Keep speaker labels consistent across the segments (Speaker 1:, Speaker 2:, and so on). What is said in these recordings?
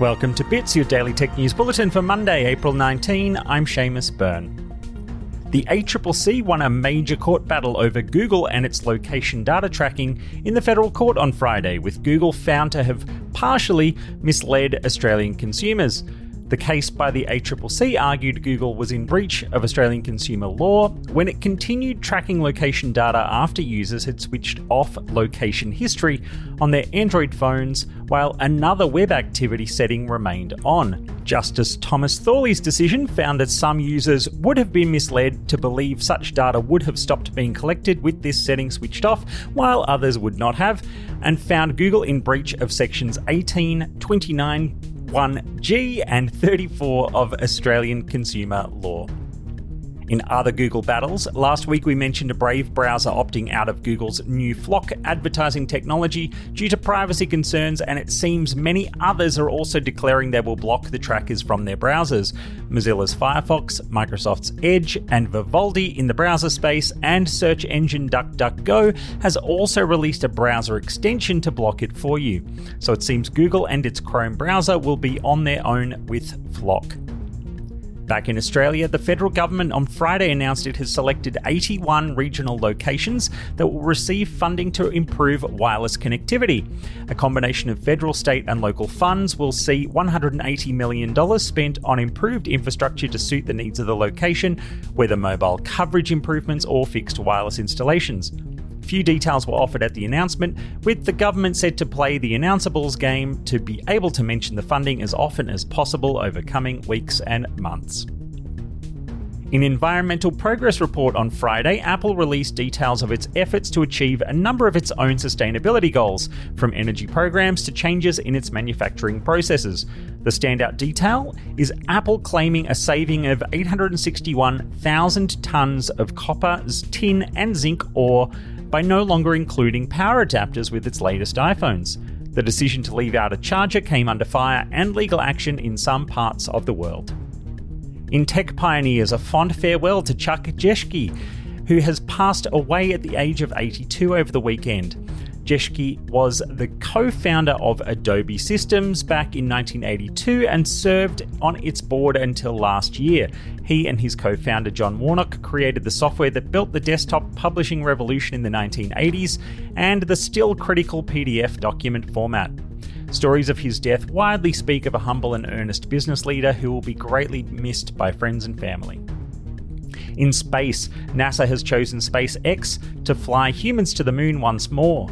Speaker 1: Welcome to Bits, your daily tech news bulletin for Monday, April 19. I'm Seamus Byrne. The ACCC won a major court battle over Google and its location data tracking in the federal court on Friday, with Google found to have partially misled Australian consumers. The case by the ACCC argued Google was in breach of Australian consumer law when it continued tracking location data after users had switched off location history on their Android phones while another web activity setting remained on. Justice Thomas Thawley's decision found that some users would have been misled to believe such data would have stopped being collected with this setting switched off, while others would not have, and found Google in breach of sections 18, 29, 1G and 34 of Australian consumer law. In other Google battles, last week we mentioned a Brave browser opting out of Google's new FLoC advertising technology due to privacy concerns, and it seems many others are also declaring they will block the trackers from their browsers. Mozilla's Firefox, Microsoft's Edge, and Vivaldi in the browser space, and search engine DuckDuckGo has also released a browser extension to block it for you. So it seems Google and its Chrome browser will be on their own with FLoC. Back in Australia, the federal government on Friday announced it has selected 81 regional locations that will receive funding to improve wireless connectivity. A combination of federal, state, and local funds will see $180 million spent on improved infrastructure to suit the needs of the location, whether mobile coverage improvements or fixed wireless installations. Few details were offered at the announcement, with the government said to play the announceables game to be able to mention the funding as often as possible over coming weeks and months. In Environmental Progress Report on Friday, Apple released details of its efforts to achieve a number of its own sustainability goals, from energy programs to changes in its manufacturing processes. The standout detail is Apple claiming a saving of 861,000 tonnes of copper, tin, and zinc ore by no longer including power adapters with its latest iPhones. The decision to leave out a charger came under fire and legal action in some parts of the world. In Tech Pioneers, a fond farewell to Chuck Geschke, who has passed away at the age of 82 over the weekend. Geschke was the co founder of Adobe Systems back in 1982 and served on its board until last year. He and his co founder John Warnock created the software that built the desktop publishing revolution in the 1980s and the still critical PDF document format. Stories of his death widely speak of a humble and earnest business leader who will be greatly missed by friends and family. In space, NASA has chosen SpaceX to fly humans to the moon once more.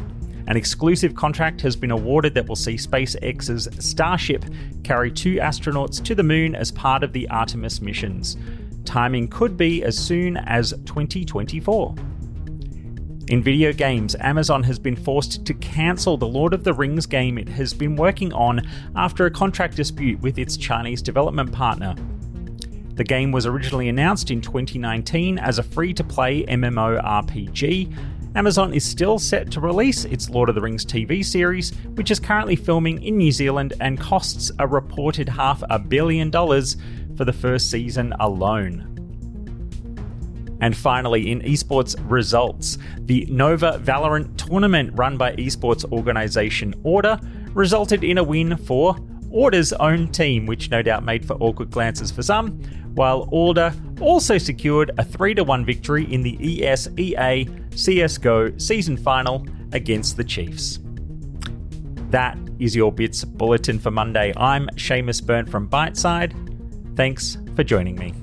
Speaker 1: An exclusive contract has been awarded that will see SpaceX's Starship carry two astronauts to the moon as part of the Artemis missions. Timing could be as soon as 2024. In video games, Amazon has been forced to cancel the Lord of the Rings game it has been working on after a contract dispute with its Chinese development partner. The game was originally announced in 2019 as a free to play MMORPG Amazon is still set to release its Lord of the Rings TV series, which is currently filming in New Zealand and costs a reported half a billion dollars for the first season alone. And finally, in esports results, the Nova Valorant tournament run by esports organisation Order resulted in a win for Order's own team, which no doubt made for awkward glances for some, while Order also secured a 3 1 victory in the ESEA CSGO season final against the Chiefs. That is your Bits Bulletin for Monday. I'm Seamus Byrne from Byteside. Thanks for joining me.